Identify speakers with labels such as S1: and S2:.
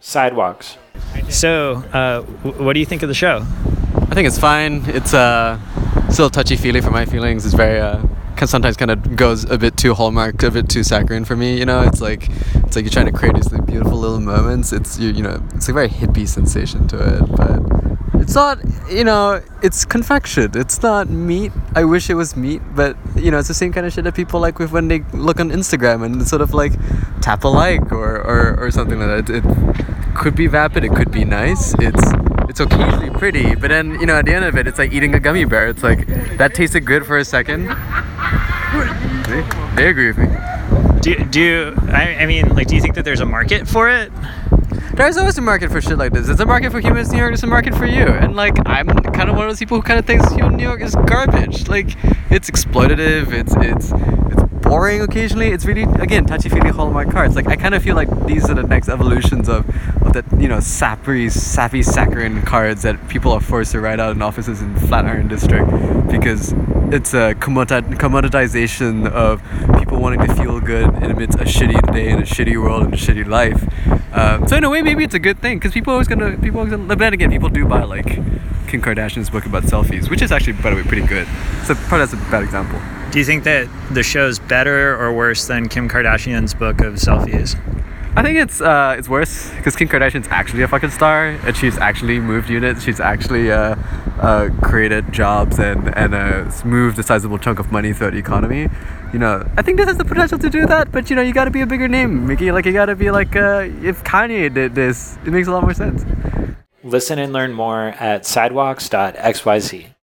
S1: Sidewalks.
S2: So, uh, w- what do you think of the show?
S3: I think it's fine. It's uh, still touchy feely for my feelings. It's very uh, can sometimes kind of goes a bit too hallmark, a bit too saccharine for me. You know, it's like it's like you're trying to create these like, beautiful little moments. It's you, you know, it's a very hippie sensation to it, but it's not. You know, it's confection. It's not meat. I wish it was meat, but you know, it's the same kind of shit that people like with when they look on Instagram and sort of like tap a like or or, or something like that. It, it could be vapid. It could be nice. It's it's occasionally pretty, but then you know at the end of it, it's like eating a gummy bear. It's like that tasted good for a second. They, they agree with me.
S2: Do, do you, I, I mean, like, do you think that there's a market for it?
S3: There's always a market for shit like this. There's a market for Humans of New York. There's a market for you. And like, I'm kind of one of those people who kind of thinks human New York is garbage. Like, it's exploitative. It's it's it's boring occasionally. It's really again touchy feely hallmark cards. Like, I kind of feel like these are the next evolutions of of that you know sappy sappy saccharine cards that people are forced to write out in offices in Flatiron District because it's a commodi- commoditization of people wanting to feel good in amidst a shitty day and a shitty world and a shitty life. Um, so in a way, maybe it's a good thing because people are always gonna people always gonna. But then again, people do buy like Kim Kardashian's book about selfies, which is actually by the way pretty good. So probably that's a bad example.
S2: Do you think that the show's better or worse than Kim Kardashian's book of selfies?
S3: I think it's uh, it's worse because Kim Kardashian's actually a fucking star, and she's actually moved units. She's actually uh, uh, created jobs and and uh, moved a sizable chunk of money throughout the economy. You know, I think this has the potential to do that, but you know, you got to be a bigger name, Mickey. Like you got to be like uh, if Kanye did this, it makes a lot more sense.
S1: Listen and learn more at sidewalks.xyz.